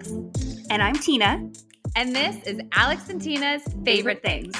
Alex. And I'm Tina. And this is Alex and Tina's Favorite Things.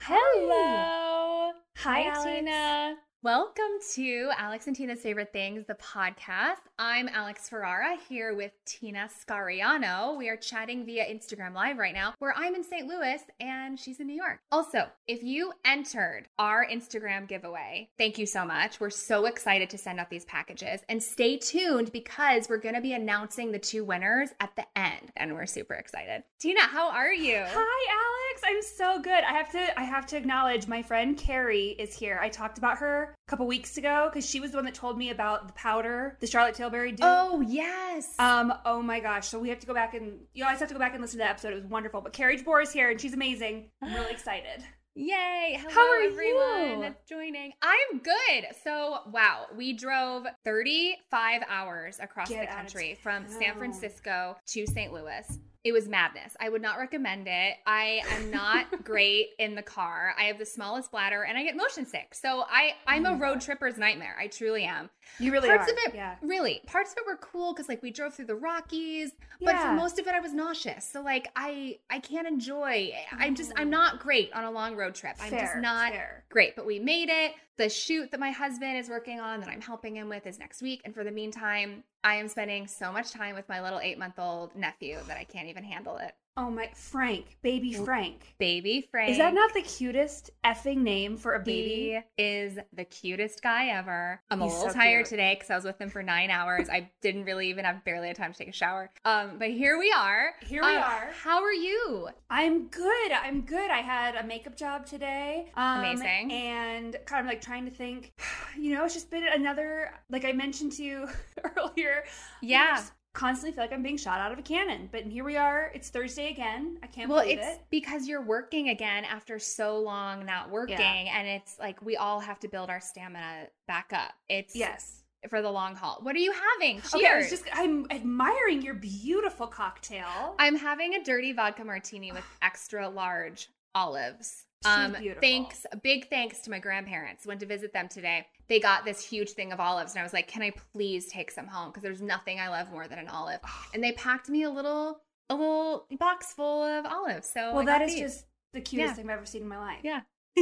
Hello. Hi, Hi, Tina. Welcome to Alex and Tina's Favorite Things, the podcast. I'm Alex Ferrara here with Tina Scariano. We are chatting via Instagram Live right now, where I'm in St. Louis and she's in New York. Also, if you entered our Instagram giveaway, thank you so much. We're so excited to send out these packages. And stay tuned because we're going to be announcing the two winners at the end, and we're super excited. Tina, how are you? Hi, Alex. I'm so good. I have to I have to acknowledge my friend Carrie is here. I talked about her a couple weeks ago because she was the one that told me about the powder, the Charlotte Tilbury dupe. Oh, yes. Um, oh my gosh. So we have to go back and you always have to go back and listen to that episode. It was wonderful. But Carrie Jabor is here and she's amazing. I'm really excited. Yay! Hello, How are everyone you? that's joining. I'm good. So, wow, we drove 35 hours across Get the country from San. Francisco to St. Louis. It was madness. I would not recommend it. I am not great in the car. I have the smallest bladder and I get motion sick. So I oh I'm Oh a road tripper's nightmare. I truly am. You really parts are. of it Yeah. really parts of it were cool because like we drove through the rockies but for most of it i was nauseous so like i i can't enjoy i'm just i'm mm. not great on a long road trip i'm just not fair. great but we made it the shoot that my husband is working on that i'm helping him with is next week. And for the meantime i am spending so much time with my little eight month old nephew that i can't even handle it Oh my Frank, baby Frank. baby frank Is that not the cutest effing name for a baby? He is the cutest guy ever. I'm He's a little so tired cute. today because I was with him for nine hours. I didn't really even have barely had time to take a shower. Um, but here we are. Here we Uh, are. How are you? I'm good. I'm good. I had a makeup job today. Um, Amazing. And kind of like trying to think, you know, it's just been another, like I mentioned to you earlier. Yeah. Constantly feel like I'm being shot out of a cannon. But here we are. It's Thursday again. I can't Well, believe it. Well, it's because you're working again after so long not working, and it's like we all have to build our stamina back up. It's Yes. for the long haul. What are you having? Cheers. Okay, I was just, I'm admiring your beautiful cocktail. I'm having a dirty vodka martini with extra large olives. Um, thanks, big thanks to my grandparents. Went to visit them today. They got this huge thing of olives, and I was like, "Can I please take some home?" Because there's nothing I love more than an olive. And they packed me a little, a little box full of olives. So well, I that these. just the cutest Yeah. thing I've ever seen in my life. yeah.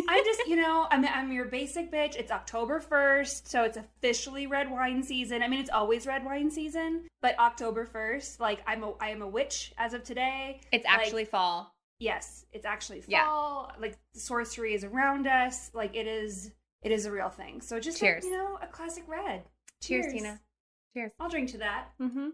I'm just, you know, I'm, I'm your basic bitch. It's October 1st, so it's officially red wine season. I mean, it's always red wine season, but October 1st, like I'm a I am a witch as of today. It's Like, actually fall. Yes, it's actually Yeah. fall. Like sorcery is around us. Like it is it is a real thing. So just like, Cheers. you know, a classic red. Cheers, Tina. Cheers. I'll drink to that. Mm-hmm.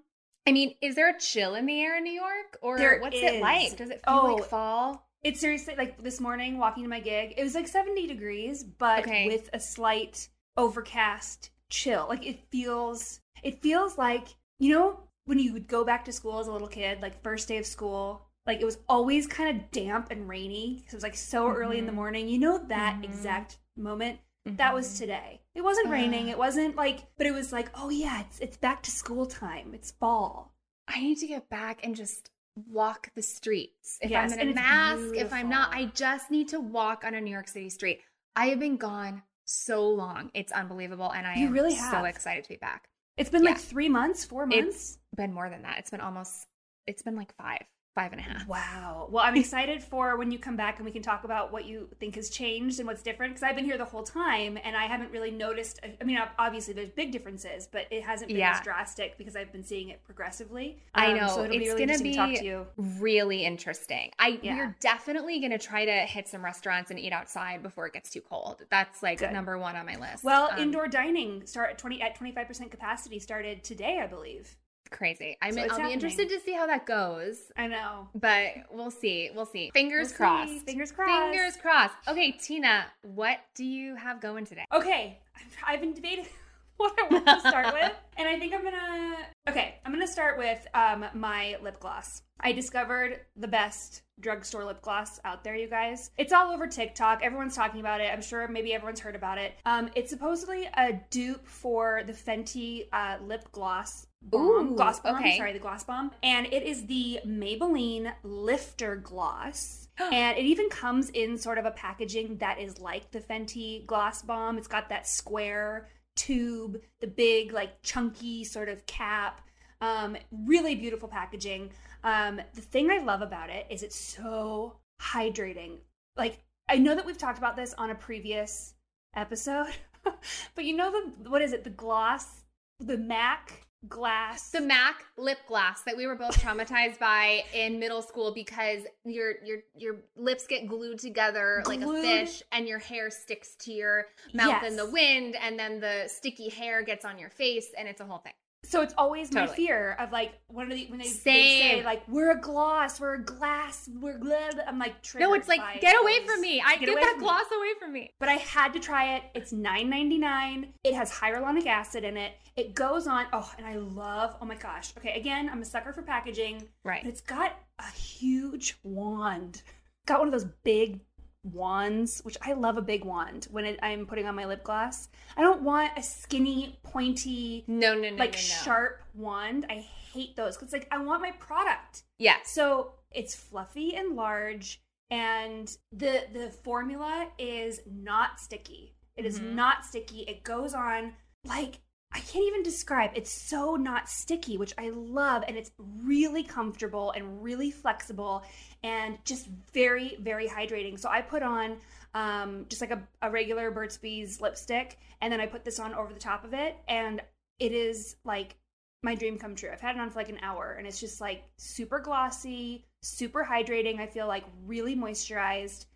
I mean, is there a chill in the air in New York, or There what's is. it like? Does it feel Oh, like fall? It's seriously like this morning walking to my gig, it was like 70 degrees, but Okay. with a slight overcast chill. Like it feels it feels like, you know, when you would go back to school as a little kid, like first day of school, like it was always kind of damp and rainy because it was like so early in the Mhm. morning. You know that Mhm. exact moment? That was Mhm. today. It wasn't raining. Ah. It wasn't like but it was like, "Oh yeah, it's it's back to school time. It's fall." I need to get back and just walk the streets. If Yes, I'm in a mask, if I'm not, I just need to walk on a New York City street. I have been gone so long. It's unbelievable. And I You am really so excited to be back. It's been like 3 months, 4 months. It's been more than that. It's been almost, it's been like five, five and a half. Wow. Well, I'm excited for when you come back and we can talk about what you think has changed and what's different because I've been here the whole time and I haven't really noticed. I mean, obviously there's big differences, but it hasn't been Yeah. as drastic because I've been seeing it progressively. I Um, know. So it'll be it's really gonna interesting be to talk to you. really interesting. I Yeah. we're definitely gonna try to hit some restaurants and eat outside before it gets too cold. That's like Good. number one on my list. Well, Um, indoor dining start at 20 at 25% capacity started today, I believe. Crazy. I So mean, it's I'll be interested to see how that goes. I know. But we'll see. We'll see. Fingers We'll see. crossed. Fingers crossed. Fingers crossed. Okay, Tina, what do you have going today? Okay, I've been debating what I want to start with, and I think I'm gonna. Okay, I'm gonna start with um, my lip gloss. I discovered the best drugstore lip gloss out there, you guys. It's all over TikTok. Everyone's talking about it. I'm sure maybe everyone's heard about it. Um, it's supposedly a dupe for the Fenty uh, lip gloss. Bomb, Ooh, gloss bomb. okay. Sorry, the gloss bomb, and it is the Maybelline Lifter Gloss. and it even comes in sort of a packaging that is like the Fenty Gloss Bomb. It's got that square tube, the big, like chunky sort of cap. Um, really beautiful packaging. Um, the thing I love about it is it's so hydrating. Like I know that we've talked about this on a previous episode, but you know the what is it? The gloss, the MAC glass. The MAC lip gloss that we were both traumatized by in middle school because your your your lips get glued together like a fish and your hair sticks to your mouth in the wind and then the sticky hair gets on your face and it's a whole thing. So it's always my fear of like when they when they, they say like we're a gloss, we're a glass, we're glad. I'm like No, it's like get away from me. I get, away that from me. gloss away from me. But I had to try it. It's $9.99. It has hyaluronic acid in it. It goes on. Oh, and I love. Oh my gosh. Okay, again, I'm a sucker for packaging. Right. But it's got a huge wand. Got one of those big wands, which I love a big wand when it, I'm putting on my lip gloss. I don't want a skinny, pointy, No, no, no, like no, no. sharp wand. I hate those because like I want my product. Yeah. So it's fluffy and large, and the the formula is not sticky. It is Mhm. not sticky. It goes on like I can't even describe. It's so not sticky, which I love, and it's really comfortable and really flexible, and just very very hydrating. So I put on um, just like a, a regular Burt's Bees lipstick, and then I put this on over the top of it, and it is like my dream come true. I've had it on for like an hour and it's just like super glossy, super hydrating. I feel like really moisturized.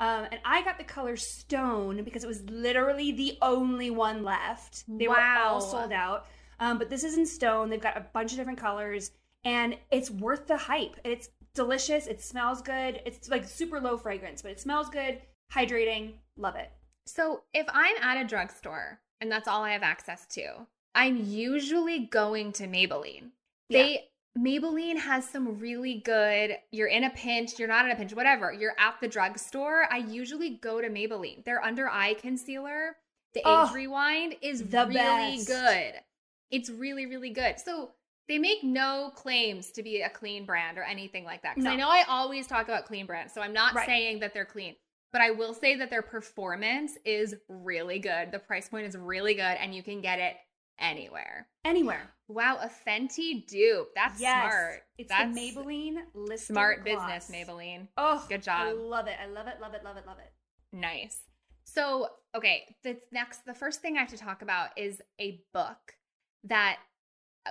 Um, and I got the color Stone because it was literally the only one left. They were all sold out. Um, but this is in Stone. They've got a bunch of different colors and it's worth the hype. It's delicious. It smells good. It's like super low fragrance, but it smells good, hydrating. Love it. So if I'm at a drugstore and that's all I have access to, I'm usually going to Maybelline. They Maybelline has some really good, you're in a pinch, you're not in a pinch, whatever. You're at the drugstore. I usually go to Maybelline. Their under eye concealer, the Oh, Age Rewind, is the really best. good. It's really, really good. So they make no claims to be a clean brand or anything like that. Because I know I always talk about clean brands. So I'm not Right. saying that they're clean. But I will say that their performance is really good. The price point is really good, and you can get it anywhere. Anywhere. Wow, a Fenty dupe. That's yes. smart. It's That's the Maybelline Lifter smart Gloss. business, Maybelline. Oh, Good job. I love it. I love it. Love it. Love it. Love it. Nice. So, okay, the next, the first thing I have to talk about is a book that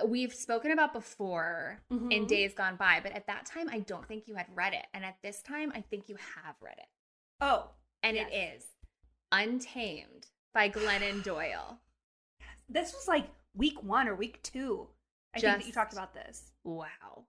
we've spoken about before in Mhm. days gone by, but at that time, I don't think you had read it. And at this time, I think you have read it. Oh, And it Yes. is Untamed by Glennon Doyle. This was like week one or week two. I think that you talked about this. Wow.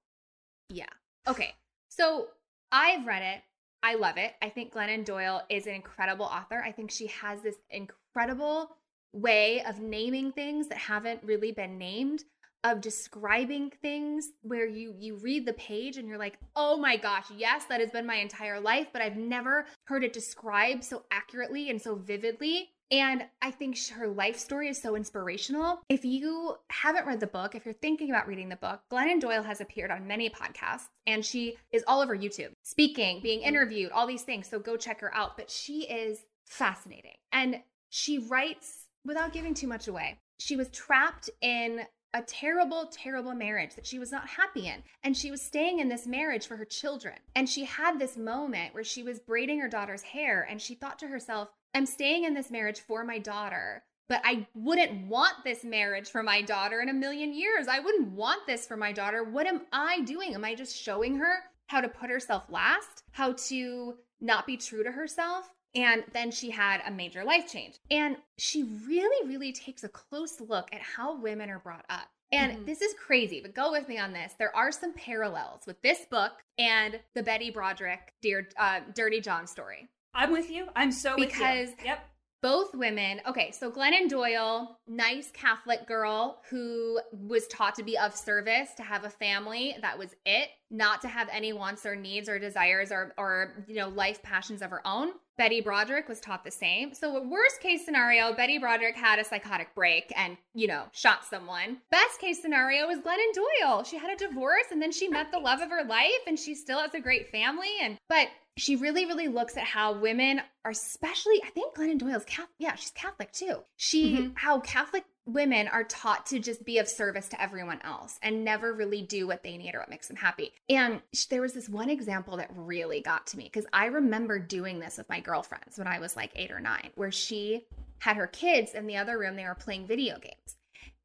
Yeah. Okay. So I've read it. I love it. I think Glennon Doyle is an incredible author. I think she has this incredible way of naming things that haven't really been named, of describing things where you you read the page and you're like, "Oh my gosh, yes, that has been my entire life, but I've never heard it described so accurately and so vividly." And I think her life story is so inspirational. If you haven't read the book, if you're thinking about reading the book, Glennon Doyle has appeared on many podcasts and she is all over YouTube, speaking, being mm. interviewed, all these things. So go check her out. But she is fascinating. And she writes without giving too much away. She was trapped in a terrible, terrible marriage that she was not happy in. And she was staying in this marriage for her children. And she had this moment where she was braiding her daughter's hair and she thought to herself, I'm staying in this marriage for my daughter, but I wouldn't want this marriage for my daughter in a million years. I wouldn't want this for my daughter. What am I doing? Am I just showing her how to put herself last, how to not be true to herself? And then she had a major life change. And she really, really takes a close look at how women are brought up. And Mhm. this is crazy, but go with me on this. There are some parallels with this book and the Betty Broderick Dear uh, Dirty John story. I'm with you. I'm so with Because- you. Yep. both women okay so glennon doyle nice catholic girl who was taught to be of service to have a family that was it not to have any wants or needs or desires or or you know life passions of her own betty broderick was taught the same so worst case scenario betty broderick had a psychotic break and you know shot someone best case scenario was glennon doyle she had a divorce and then she met the love of her life and she still has a great family and but she really, really looks at how women are, especially, I think Glennon Doyle's Catholic. Yeah, she's Catholic too. She, Mhm. how Catholic women are taught to just be of service to everyone else and never really do what they need or what makes them happy. And there was this one example that really got to me because I remember doing this with my girlfriends when I was like eight or nine, where she had her kids in the other room, they were playing video games.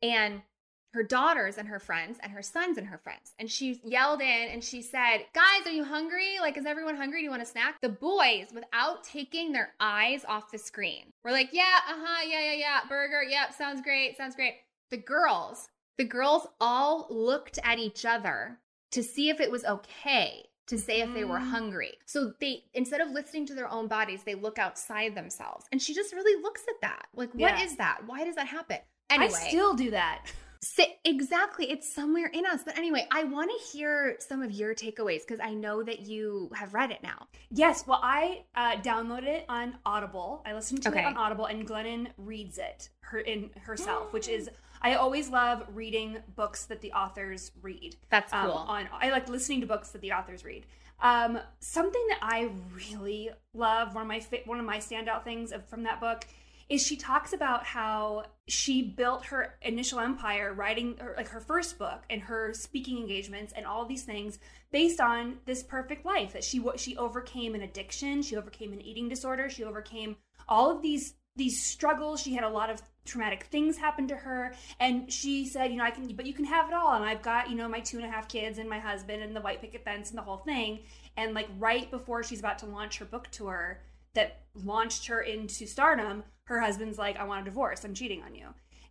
And her daughters and her friends and her sons and her friends. And she yelled in and she said, Guys, are you hungry? Like, is everyone hungry? Do you want a snack? The boys, without taking their eyes off the screen, were like, Yeah, uh huh, yeah, yeah, yeah, burger, yep, sounds great, sounds great. The girls, the girls all looked at each other to see if it was okay to say if they were Mm. hungry. So they instead of listening to their own bodies, they look outside themselves. And she just really looks at that. Like, what is Yeah. that? Why does that happen? Anyway, I still do that. Si- exactly. It's somewhere in us. But anyway, I want to hear some of your takeaways because I know that you have read it now. Yes, well, I uh, downloaded it on Audible. I listened to Okay. it on Audible, and Glennon reads it her in herself, which is I always love reading books that the authors read. That's Um, cool. on I like listening to books that the authors read. Um, something that I really love, one of my one of my standout things of, from that book, is she talks about how she built her initial empire writing her, like her first book and her speaking engagements and all these things based on this perfect life that she she overcame an addiction, she overcame an eating disorder, she overcame all of these these struggles. She had a lot of traumatic things happen to her, and she said, you know, I can, but you can have it all, and I've got you know my two and a half kids and my husband and the white picket fence and the whole thing. And like right before she's about to launch her book tour that launched her into stardom, her husband's like, I want a divorce. I'm cheating on you,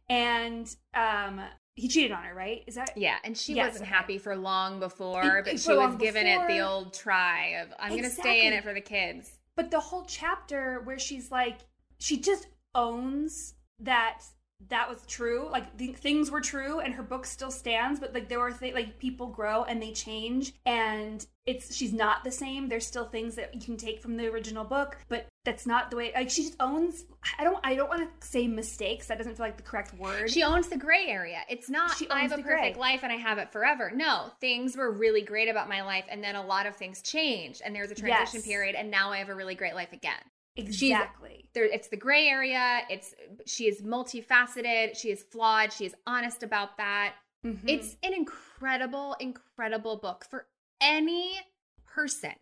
and um, he cheated on her, right? Is that yeah, and she Yes, wasn't okay. happy for long before, It- but she was giving it the old try of I'm going to stay in it for the kids. but the whole chapter where she's like she just owns that that was true like th- things were true and her book still stands but like there were th- like people grow and they change and it's she's not the same there's still things that you can take from the original book but that's not the way like she just owns i don't i don't want to say mistakes that doesn't feel like the correct word She owns the gray area. It's not I have a perfect gray. life and I have it forever. No, things were really great about my life and then a lot of things changed and there's a transition Yes. period and now I have a really great life again. exactly there it's the gray area it's she is multifaceted she is flawed she is honest about that Mhm. it's an incredible incredible book for any person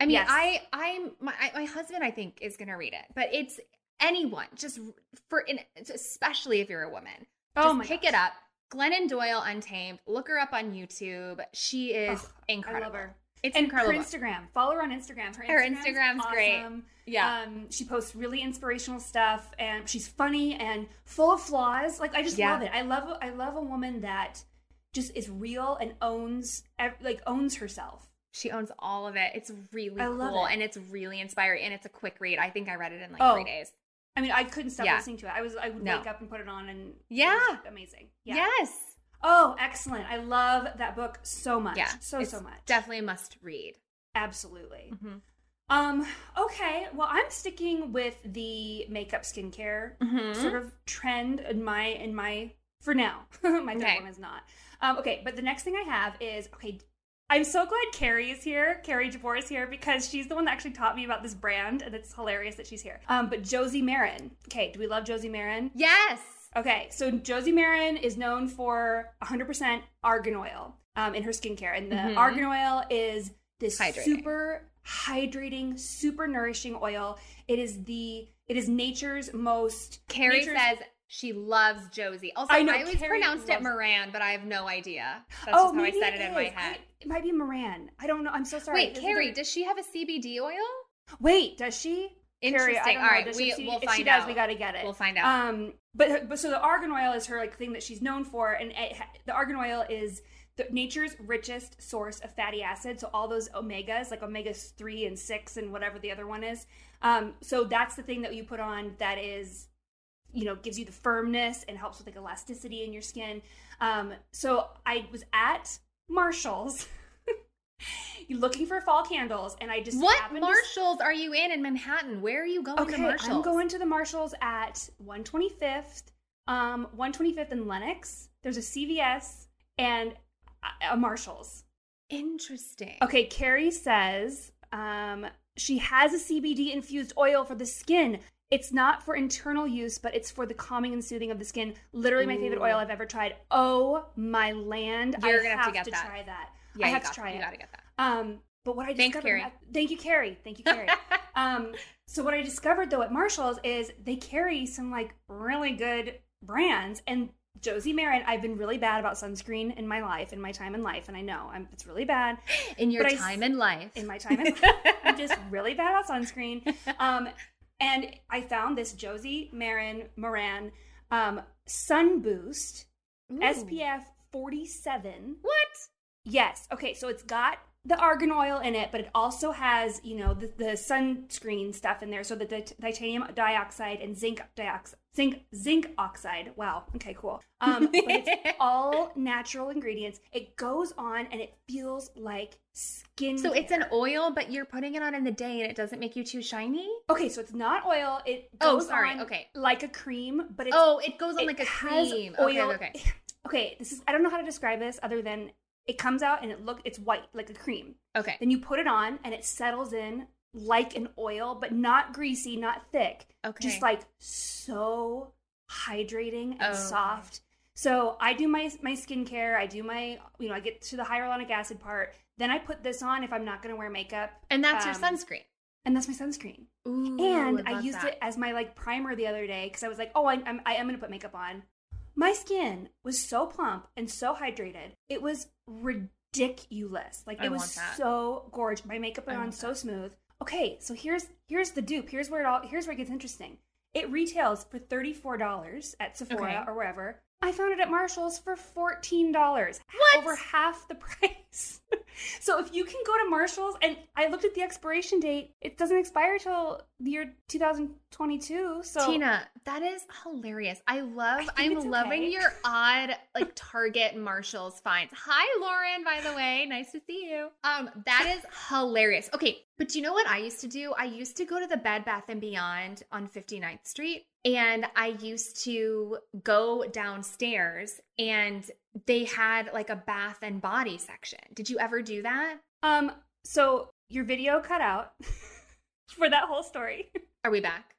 i mean Yes. i i'm my, I- my husband i think is gonna read it but it's anyone just for in, especially if you're a woman oh just my pick gosh. it up glennon doyle untamed look her up on youtube she is Ugh, incredible i love her it's and incredible her instagram follow her on instagram her, Her Instagram's Instagram's great. yeah Um, she posts really inspirational stuff, and she's funny and full of flaws. Like I just Yeah. love it. I love I love a woman that just is real and owns like owns herself. She owns all of it. It's really cool it. and it's really inspiring and it's a quick read. I think I read it in like three days. I mean, I couldn't stop Yeah. listening to it. I was I would No. wake up and put it on, and Yeah. amazing. Yeah. Yes. Oh, excellent! I love that book so much. Yeah. so so much. Definitely a must read. Absolutely. Mm-hmm. Um. Okay. Well, I'm sticking with the makeup skincare Mm-hmm. sort of trend in my in my for now. my third Okay. one is not. Um, okay, but the next thing I have is okay. I'm so glad Carrie is here. Carrie Jabor is here because she's the one that actually taught me about this brand, and it's hilarious that she's here. Um, but Josie Marin. Okay, do we love Josie Marin? Yes. Okay, so Josie Marin is known for 100% argan oil um, in her skincare, and the Mhm. argan oil is this Hydrating. super hydrating, super nourishing oil. It is the it is nature's most Carrie nature's- says she loves Josie. Also, I know, I, always Carrie pronounced it it. Moran, but I have no idea. That's oh, just how I said it, in my head. I- it might be Moran. I don't know. I'm so sorry. Wait, This is Carrie, a- does she have a CBD oil? wait, does she? Interesting. don't All right, Does we, she- we'll if find she does, out. we got to get it. We'll find out. Um, but but so the argan oil is her like thing that she's known for, and it, the argan oil is the nature's richest source of fatty acids. So all those omegas, like omegas three and six, and whatever the other one is. Um, so that's the thing that you put on that is, you know, gives you the firmness and helps with like elasticity in your skin. Um, so I was at Marshalls. Looking for fall candles, and I just what happened to Marshalls are you in in Manhattan? Where are you going to Okay, Marshalls? I'm going to the Marshalls at 125th, um, 125th and Lenox. There's a CVS and a- a Marshalls. Interesting. Okay, Carrie says um, she has a CBD infused oil for the skin. It's not for internal use, but it's for the calming and soothing of the skin. Literally, my favorite Ooh. oil I've ever tried. Oh my land! You're I gonna have to get that. try that. Yeah, I have to try You it. gotta get that. Um, but what I Thanks, discovered, Carrie. thank you, Carrie. Thank you, Carrie. um, so what I discovered though at Marshalls is they carry some like really good brands and Josie Marin. I've been really bad about sunscreen in my life, in my time in life, and I know I'm, it's really bad In your But I time in life. in my time in life. I'm just really bad about sunscreen. Um, and I found this Josie Marin Moran um, Sun Boost Ooh. SPF 47. What? Yes. Okay. So it's got the argan oil in it, but it also has, you know, the, the sunscreen stuff in there. So the ti- titanium dioxide and zinc dioxide, zinc zinc oxide. Wow. Okay. Cool. Um, but it's all natural ingredients. It goes on and it feels like skin. So it's an oil, but you're putting it on in the day and it doesn't make you too shiny? Okay. So it's not oil. It goes Oh, goes sorry. on Okay. like a cream, but it's Oh, it goes on it like a cream. oil- Okay, okay. okay. This is I don't know how to describe this other than it comes out and it look it's white like a cream. Okay. Then you put it on and it settles in like an oil, but not greasy, not thick. Okay. Just like so hydrating and Oh, okay. soft. So I do my my skincare. I do my you know I get to the hyaluronic acid part. Then I put this on if I'm not going to wear makeup, and that's your um, sunscreen. and that's my sunscreen. Ooh, and I love used that. it as my like primer the other day because I was like, oh, I, I'm I am going to put makeup on. My skin was so plump and so hydrated. It was ridiculous. Like I it was so gorgeous. My makeup went on so that. smooth. Okay, so here's here's the dupe. Here's where it all here's where it gets interesting. It retails for thirty four dollars at Sephora Okay. or wherever. I found it at Marshalls for fourteen dollars. What? Over half the price. so if you can go to Marshalls and I looked at the expiration date, it doesn't expire till the year 2022. So Tina, that is hilarious. I love. think I'm loving okay. your odd like Target Marshalls finds. Hi, Lauren. By the way, nice to see you. Um, that is hilarious. Okay, but do you know what I used to do? I used to go to the Bed Bath and Beyond on 59th Street, and I used to go downstairs, and they had like a bath and body section. Did you ever do that? Um, so your video cut out for that whole story, Are we back?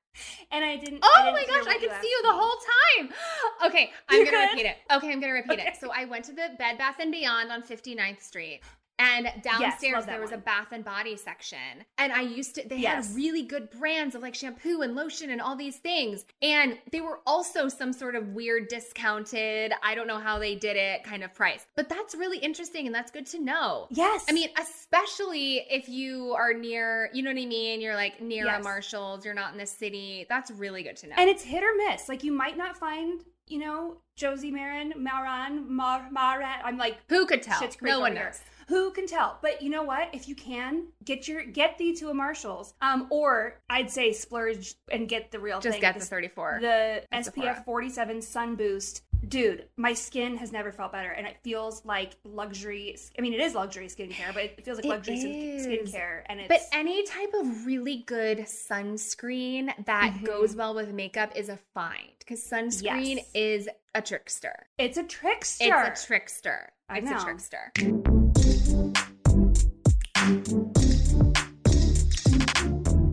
and I didn't. Oh I my didn't hear gosh, I could see you the whole time. Okay, I'm You gonna could? repeat it. Okay, I'm gonna repeat Okay. it. So I went to the Bed Bath and Beyond on 59th Street. And downstairs that there was a bath and body section. And I used to they Yes. had really good brands of like shampoo and lotion and all these things. And they were also some sort of weird discounted, I don't know how they did it kind of price. But that's really interesting and that's good to know. Yes, I mean, especially if you are near, you know what I mean? You're like near a Marshalls, you're not in the city. That's really good to know. and it's hit or miss. Like you might not find, you know, Josie Marin, Maran, Mar, Maran. I'm like Who could tell? No one over here. Who can tell? But you know what? If you can, get your get thee to a Marshalls. Um, or I'd say splurge and get the real Just thing. get the This- 34. the. SPF 47 Sun Boost. Dude, my skin has never felt better, and it feels like luxury. I mean, it is luxury skincare, but it feels like It luxury is. skincare. And it's but any type of really good sunscreen that Mhm. goes well with makeup is a find because sunscreen Yes. is a trickster. it's a trickster. It's a trickster. I it's know. a trickster.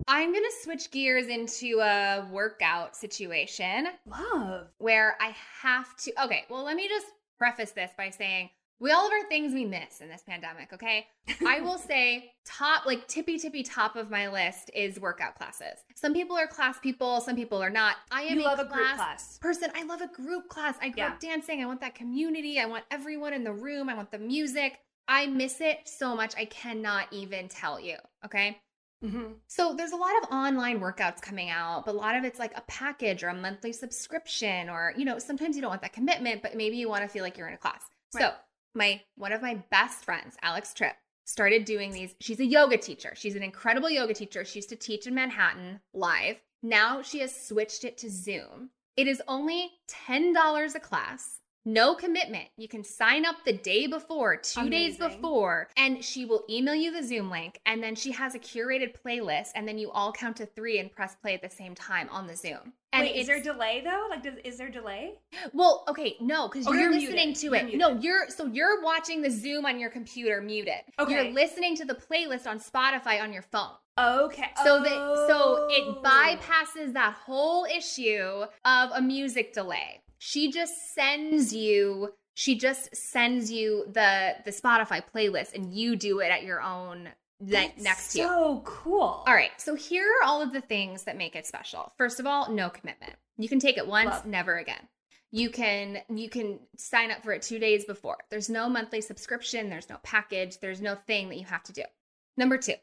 I'm going to switch gears into a workout situation. Love. where I have to. Okay, well, let me just preface this by saying we all have our things we miss in this pandemic, okay? I will say top, like tippy tippy top of my list is workout classes. Some people are class people, some people are not. I am You a love a class group class. person. I love a group class. I grew Yeah. up dancing. I want that community. I want everyone in the room. I want the music. I miss it so much. I cannot even tell you, okay? Mm-hmm. So there's a lot of online workouts coming out, but a lot of it's like a package or a monthly subscription or you know, sometimes you don't want that commitment, but maybe you want to feel like you're in a class. So, my one of my best friends, Alex Tripp, started doing these. She's a yoga teacher. She's an incredible yoga teacher. She used to teach in Manhattan live. Now she has switched it to Zoom. It is only $10 a class. No commitment. You can sign up the day before, two days before, and she will email you the Zoom link. And then she has a curated playlist, and then you all count to three and press play at the same time on the Zoom. And Wait, is there delay though? Like, does, is there delay? well, okay, no, because Oh, you're, you're listening muted. to You're it. No, you're so you're watching the Zoom on your computer muted. Okay. You're listening to the playlist on Spotify on your phone. Okay. So that so it Oh. bypasses that whole issue of a music delay. She just sends you she just sends you the the Spotify playlist and you do it at your own That's next to you. So cool. All right. So here are all of the things that make it special. First of all, no commitment. You can take it once, Love. never again. You can you can sign up for it 2 days before. There's no monthly subscription, there's no package, there's no thing that you have to do. Number 2.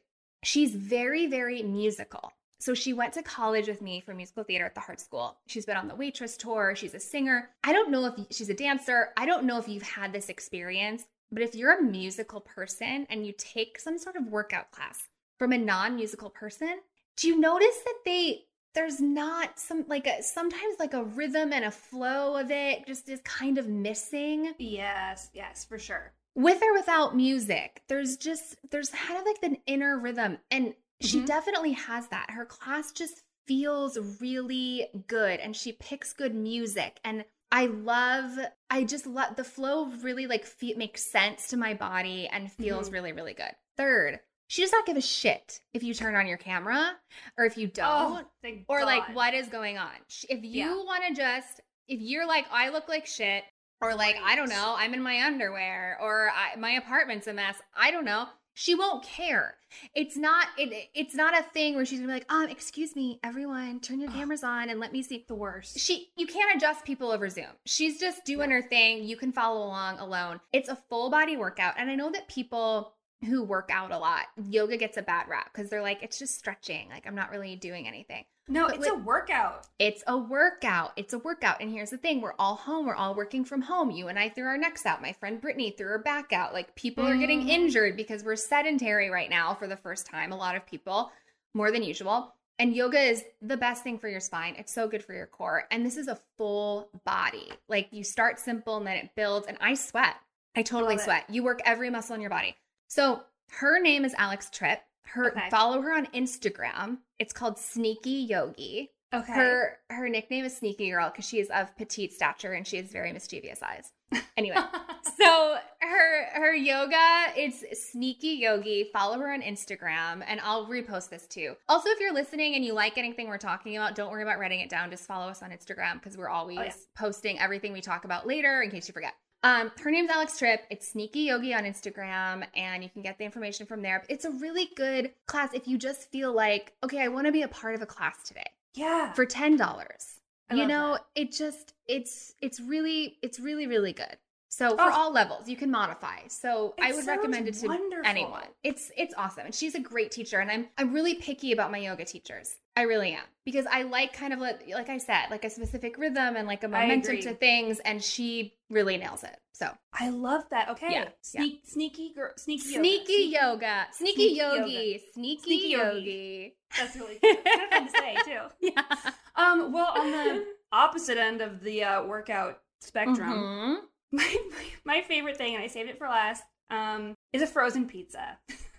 She's very very musical. So she went to college with me for musical theater at the Hart School. She's been on the waitress tour, she's a singer. I don't know if she's a dancer. I don't know if you've had this experience, but if you're a musical person and you take some sort of workout class from a non-musical person do you notice that they there's not some like a sometimes like a rhythm and a flow of it just is kind of missing Yes, yes, for sure. with or without music there's just there's kind of like an inner rhythm and she Mhm. definitely has that her class just feels really good and she picks good music and I love I just love the flow really like fe- makes sense to my body and feels Mhm. really really good. Third, she does not give a shit if you turn on your camera or if you don't Oh, or like what is going on. If you Yeah. want to just if you're like I look like shit or like I don't know, I'm in my underwear or I, my apartment's a mess. I don't know. She won't care. It's not it, it's not a thing where she's to be like, "Um, excuse me, everyone, turn your cameras on and let me see." the worst. She you can't adjust people over Zoom. She's just doing her thing. You can follow along alone. It's a full body workout. And I know that people who work out a lot, yoga gets a bad rap because they're like, it's just stretching. Like I'm not really doing anything. no, but it's a workout. It's a workout. It's a workout. And here's the thing we're all home. We're all working from home. You and I threw our necks out. My friend Brittany threw her back out. Like people are getting Mhm. injured because we're sedentary right now for the first time. A lot of people, more than usual. And yoga is the best thing for your spine. It's so good for your core. And this is a full body. Like you start simple and then it builds. And I sweat. I totally it. sweat. You work every muscle in your body. So her name is Alex Tripp. Her Okay. follow her on Instagram. It's called Sneaky Yogi. Okay. Her her nickname is Sneaky Girl because she is of petite stature and she has very mischievous eyes. Anyway, so her her yoga it's Sneaky Yogi. Follow her on Instagram and I'll repost this too. Also, if you're listening and you like anything we're talking about, don't worry about writing it down. Just follow us on Instagram because we're always Oh, yeah. posting everything we talk about later in case you forget. Um, her name's Alex Tripp. It's Sneaky Yogi on Instagram, and you can get the information from there. It's a really good class if you just feel like, okay, I want to be a part of a class today yeah. for ten dollars. You know, that. it just it's it's really it's really really good. So for Oh. all levels, you can modify. So I would recommend it to wonderful. anyone. It's it's awesome, and she's a great teacher. And I'm I'm really picky about my yoga teachers. I really am because I like kind of like, like I said, like a specific rhythm and like a momentum to things, and she really nails it. So I love that. Okay. Yeah, Sneak, Sneaky girl. Sneaky. yoga. sneaky yoga, sneaky, Sneaky yogi, sneaky, Sneaky yogi. yogi. That's really good. kind of fun to say too. Yeah. Um. Well, on the opposite end of the uh, workout spectrum, Mhm. my, my my favorite thing, and I saved it for last, um, is a frozen pizza.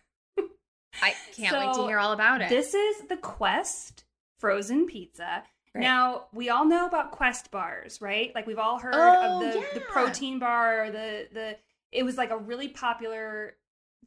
I can't wait to hear all about it. This is the Quest frozen pizza. Right. Now we all know about Quest bars, right? Like we've all heard Oh, of the, the protein bar, or the the. It was like a really popular.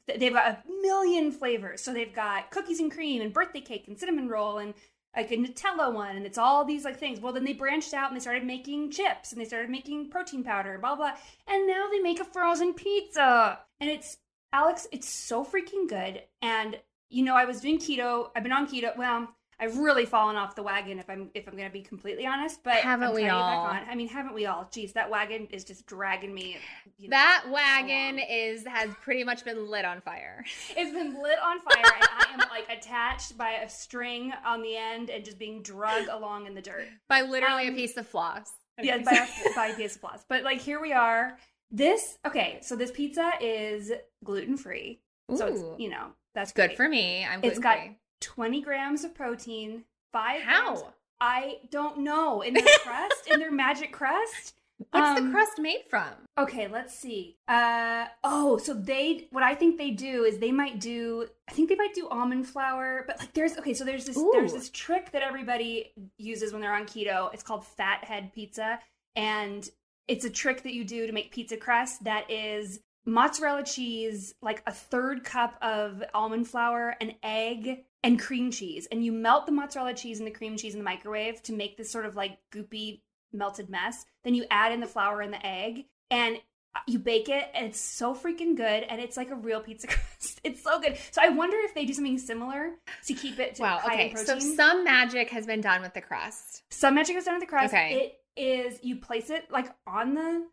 They've got a million flavors, so they've got cookies and cream and birthday cake and cinnamon roll and like a Nutella one, and it's all these like things. Well, then they branched out and they started making chips and they started making protein powder, blah blah, and now they make a frozen pizza, and it's Alex, it's so freaking good. And you know, I was doing keto. I've been on keto. Well, I've really fallen off the wagon if I'm if I'm gonna be completely honest. But Haven't I'm we trying to get all? Back on. I mean, haven't we all? Jeez, that wagon is just dragging me. you know, That wagon is has pretty much been lit on fire. It's been lit on fire, and I am like attached by a string on the end and just being dragged along in the dirt. By literally Um, a piece of floss. Yeah, by by a piece of floss. But like here we are. This okay, so this pizza is gluten free. So it's you know that's good great. for me. I'm It's got 20 grams of protein, five grams. How? I don't know. In their crust, in their magic crust, What's Um, the crust made from? Okay, let's see. Uh oh, so they what I think they do is they might do I think they might do almond flour, but like there's okay, so there's this there's this trick that everybody uses when they're on keto. It's called fat head pizza and it's a trick that you do to make pizza crust that is mozzarella cheese, like a third cup of almond flour, an egg, and cream cheese. And you melt the mozzarella cheese and the cream cheese in the microwave to make this sort of like goopy melted mess. Then you add in the flour and the egg and uh, you bake it and it's so freaking good and it's like a real pizza crust. It's so good. So I wonder if they do something similar to keep it to Wow. Okay. So some magic has been done with the crust. Some magic is done with the crust. Okay. It is you place it like on the,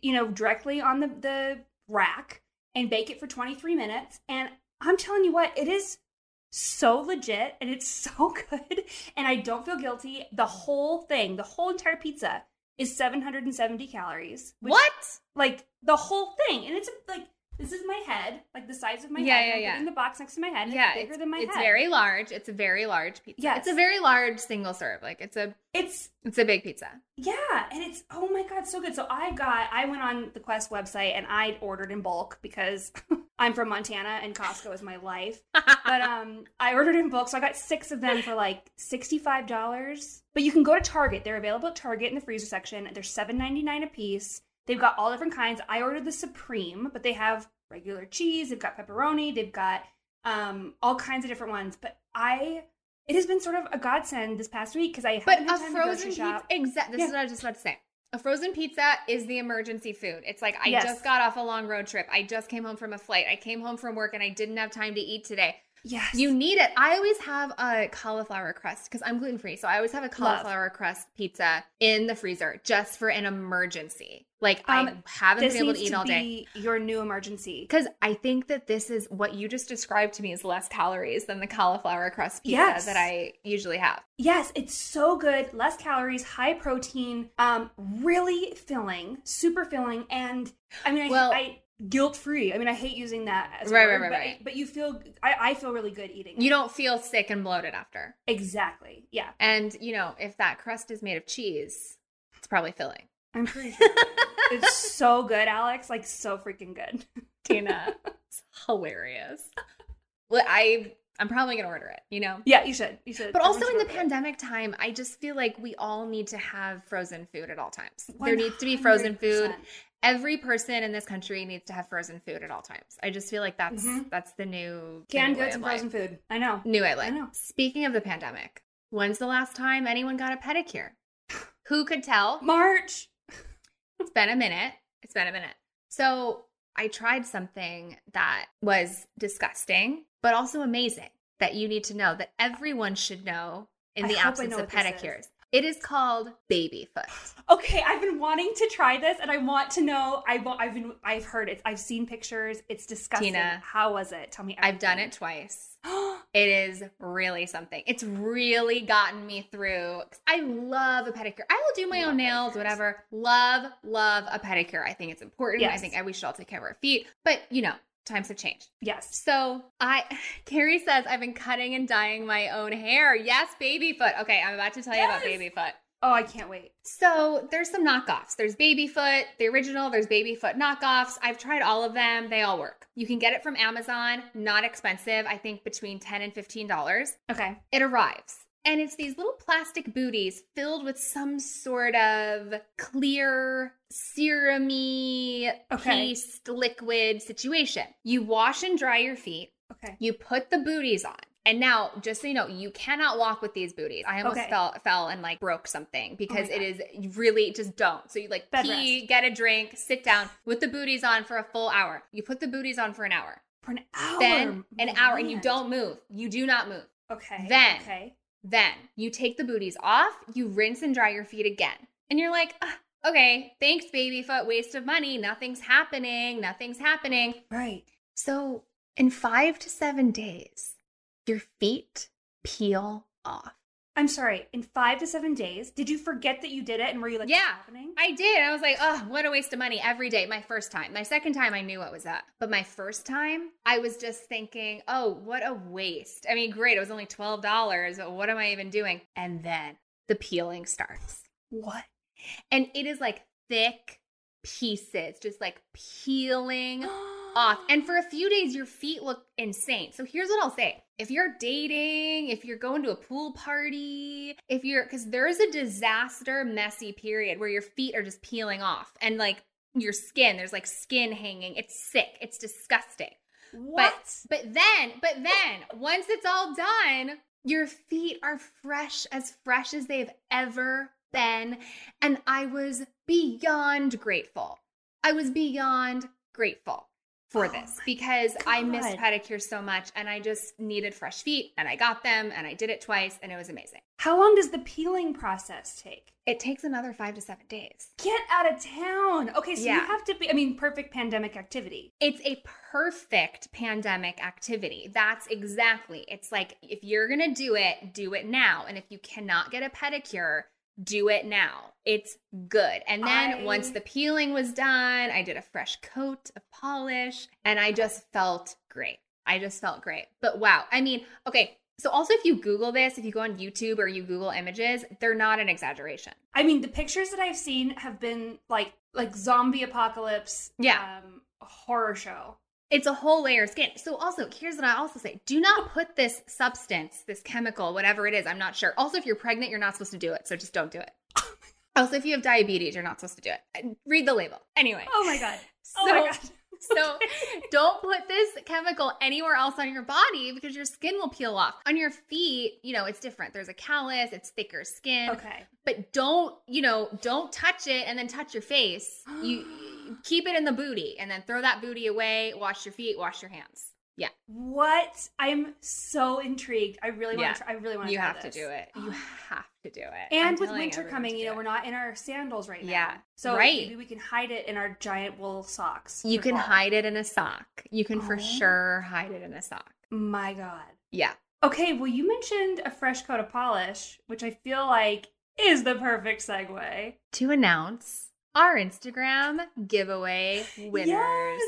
you know, directly on the the rack and bake it for 23 minutes. And I'm telling you what, it is so legit and it's so good. And I don't feel guilty. The whole thing, the whole entire pizza is 770 calories. which- what? Like the whole thing, and it's like this is my head, like the size of my Yeah, head. yeah, I'm yeah. putting the box next to my head. Yeah. it's bigger it's, than my it's head. very large. It's a very large pizza. Yeah, It's a very large single serve. Like it's a It's it's a big pizza. Yeah, and it's oh my god, so good. So I got I went on the Quest website and I ordered in bulk because I'm from Montana and Costco is my life. But um I ordered in bulk, so I got six of them for like sixty-five dollars. But you can go to Target. They're available at Target in the freezer section. They're $7.99 a piece. They've got all different kinds. I ordered the Supreme, but they have regular cheese, they've got pepperoni, they've got um all kinds of different ones. But I it has been sort of a godsend this past week because I But a frozen pizza, shop. exactly. This Yeah. is what I was just about to say. A frozen pizza is the emergency food. It's like I Yes. just got off a long road trip. I just came home from a flight. I came home from work and I didn't have time to eat today. Yes. You need it. I always have a cauliflower crust because I'm gluten free. So I always have a cauliflower crust pizza in the freezer just for an emergency. Like I Um, haven't been able to eat to all day. be your new emergency. Because I think that this is what you just described to me is less calories than the cauliflower crust pizza Yes. that I usually have. Yes, it's so good. Less calories, high protein, um, really filling, super filling, and I mean, I, Well- I guilt free. I mean, I hate using that as a Right, word, right, right, but, right. but you feel, I, I feel really good eating. it. You don't feel sick and bloated after. exactly, yeah. And, you know, if that crust is made of cheese, it's probably filling. I'm pretty sure it's so good, Alex. Like so freaking good. Tina, it's hilarious. Well, I I'm probably gonna order it, you know. Yeah, you should. You should. But also in the order it. pandemic time, I just feel like we all need to have frozen food at all times. There needs to be frozen food. Every person in this country needs to have frozen food at all times. I just feel like that's Mhm. that's the new Canned goods and frozen food. I know. New way I know. Speaking of the pandemic, when's the last time anyone got a pedicure? Who could tell? March. It's been a minute. It's been a minute. So I tried something that was disgusting, but also amazing that you need to know that everyone should know in the absence of what this is. pedicures. It is called baby foot. Okay, I've been wanting to try this, and I want to know. I I've been I've heard it. I've seen pictures. It's disgusting. Tina, how was it? Tell me. I've done it twice. It is really something. It's really gotten me through. I love a pedicure. I will do my Love own nails, pedicures. whatever. Love, love a pedicure. I think it's important. I think we should all take care of our feet. But you know, times have changed. yes. So I, Carrie says I've been cutting and dyeing my own hair. Yes, baby foot. Okay, I'm about to tell you about Yes. baby foot. Oh, I can't wait. So there's some knockoffs. There's baby foot, the original. There's baby foot knockoffs. I've tried all of them. They all work. You can get it from Amazon. Not expensive. I think between ten and fifteen dollars. Okay. It arrives. And it's these little plastic booties filled with some sort of clear, serumy, Okay. paste, liquid situation. You wash and dry your feet. Okay. You put the booties on. And now, just so you know, you cannot walk with these booties. I almost Okay. fell fell and like broke something because my it is really just don't. So you like Bed pee, get a drink, sit down with the booties on for a full hour. You put the booties on for an hour. For an hour. Then an oh hour and you don't move. You do not move. Okay. Then- Okay. Then you take the booties off, you rinse and dry your feet again. And you're like, "Ah, okay, thanks, baby foot. Waste of money. Nothing's happening. Nothing's happening. Right. So, in five to seven days, your feet peel off. I'm sorry. In five to seven days, did you forget that you did it, and were you like, Yeah. I did. I was like, oh, what a waste of money every day. My first time. My second time, I knew what was up. But my first time, I was just thinking, oh, what a waste. I mean, great. It was only $12, but what am I even doing? And then the peeling starts. What? and it is like thick pieces, just like peeling off. And for a few days, your feet look insane. So here's what I'll say if you're dating, if you're going to a pool party, if you're, because there's a disaster, messy period where your feet are just peeling off and like your skin, there's like skin hanging. It's sick. It's disgusting. What? But, but then, but then, once it's all done, your feet are fresh, as fresh as they've ever been. And I was beyond grateful. I was beyond grateful for Oh this because I miss God. pedicure so much and I just needed fresh feet and I got them and I did it twice and it was amazing. How long does the peeling process take? It takes another five to seven days. Get out of town. Okay, so you have to be, I mean, perfect pandemic activity. It's a perfect pandemic activity. That's exactly. It's like if you're going to do it, do it now. And if you cannot get a pedicure, do it now. It's good. And then I- once the peeling was done, I did a fresh coat of polish and I just felt great. I just felt great. But wow. I mean, okay. So also if you Google this, if you go on YouTube or you Google images, they're not an exaggeration. I mean, the pictures that I've seen have been like like zombie apocalypse, Yeah. um, horror show. It's a whole layer of skin. So also, here's what I also say. Do not put this substance, this chemical, whatever it is, I'm not sure. Also, if you're pregnant, you're not supposed to do it. So just don't do it. Also, if you have diabetes, you're not supposed to do it. Read the label. Anyway. Oh my god. So, Oh my god. So don't put this chemical anywhere else on your body because your skin will peel off. On your feet, you know, it's different. There's a callus, it's thicker skin. Okay. But don't, you know, don't touch it and then touch your face. You keep it in the booty and then throw that booty away, wash your feet, wash your hands. Yeah. What? I'm so intrigued. I really want Yeah. to. I really want to. You have to do it. You have to do it. And I'm with winter coming, you know, we're not in our sandals right now. Yeah. So Right. maybe we can hide it in our giant wool socks. You can fall. hide it in a sock. You can for Oh. sure hide it in a sock. My God. Yeah. Okay, well, you mentioned a fresh coat of polish, which I feel like is the perfect segue. To announce our Instagram giveaway winners. Yes!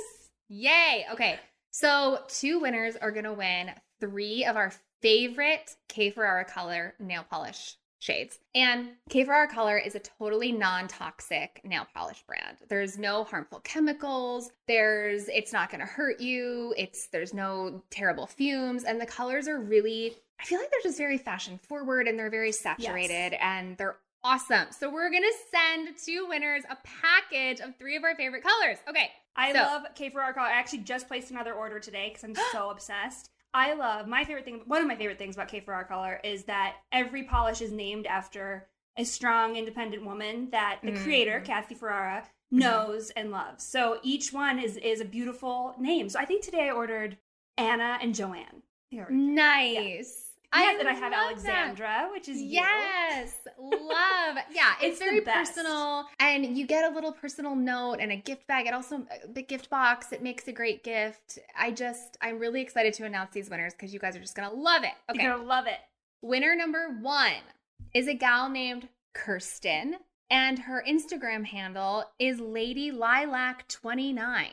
Yay. Okay. So, two winners are going to win three of our favorite K Ferrara color nail polish shades. And K Ferrara color is a totally non-toxic nail polish brand. There's no harmful chemicals. There's it's not going to hurt you. It's there's no terrible fumes and the colors are really I feel like they're just very fashion forward and they're very saturated and they're awesome. So we're going to send two winners a package of three of our favorite colors. Okay. I So- love K Ferrara color. I actually just placed another order today because I'm so obsessed. I love my favorite thing. One of my favorite things about K Ferrara color is that every polish is named after a strong, independent woman that the Mm. creator, Kathy Ferrara, knows and loves. So each one is is a beautiful name. So I think today I ordered Anna and Joanne. Nice. ordered- Yes, and I have love that. Alexandra, which is. Yes, love. Yeah, it's, It's very personal, and you get a little personal note and a gift bag. It also uh, the gift box. It makes a great gift. I just, I'm really excited to announce these winners because you guys are just gonna love it. Okay, You're gonna love it. winner number one is a gal named Kirsten, and her Instagram handle is Lady Lilac 29.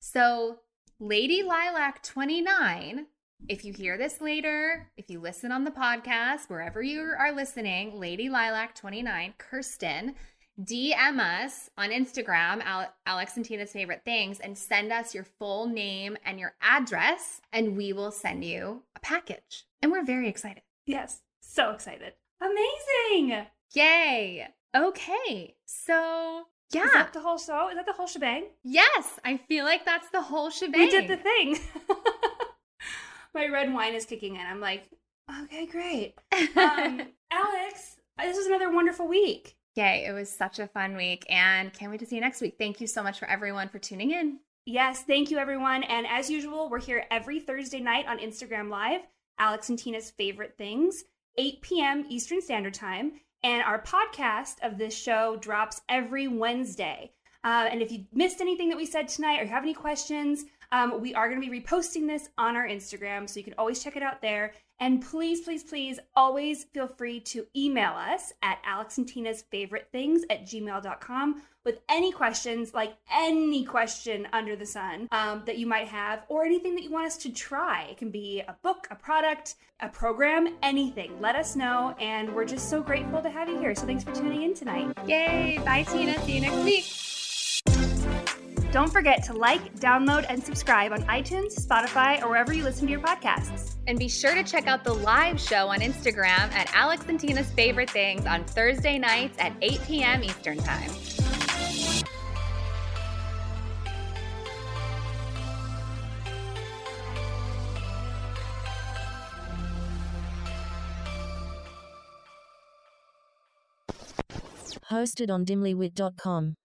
So Lady Lilac 29 if you hear this later, if you listen on the podcast, wherever you are listening, Lady Lilac 29, Kirsten, DM us on Instagram, Alex and Tina's favorite things, and send us your full name and your address, and we will send you a package. And we're very excited. Yes, so excited. Amazing. Yay. Okay. So, yeah. Is that the whole show? Is that the whole shebang? yes, I feel like that's the whole shebang. We did the thing. My red wine is kicking in. I'm like, okay, great. Um, Alex, this was another wonderful week. Yay, it was such a fun week and can't wait to see you next week. Thank you so much for everyone for tuning in. Yes, thank you, everyone. And as usual, we're here every Thursday night on Instagram Live, Alex and Tina's favorite things, 8 p.m. Eastern Standard Time. And our podcast of this show drops every Wednesday. Uh, and if you missed anything that we said tonight or you have any questions, um, we are going to be reposting this on our Instagram. So you can always check it out there. And please, please, please always feel free to email us at Alex and Tina's favorite things at gmail.com with any questions, like any question under the sun um, that you might have, or anything that you want us to try. It can be a book, a product, a program, anything. Let us know. And we're just so grateful to have you here. So thanks for tuning in tonight. Yay. Bye, Tina. See you next week. Don't forget to like, download, and subscribe on iTunes, Spotify, or wherever you listen to your podcasts. And be sure to check out the live show on Instagram at Alex and Tina's Favorite Things on Thursday nights at 8 p.m. Eastern Time. Hosted on dimlywit.com.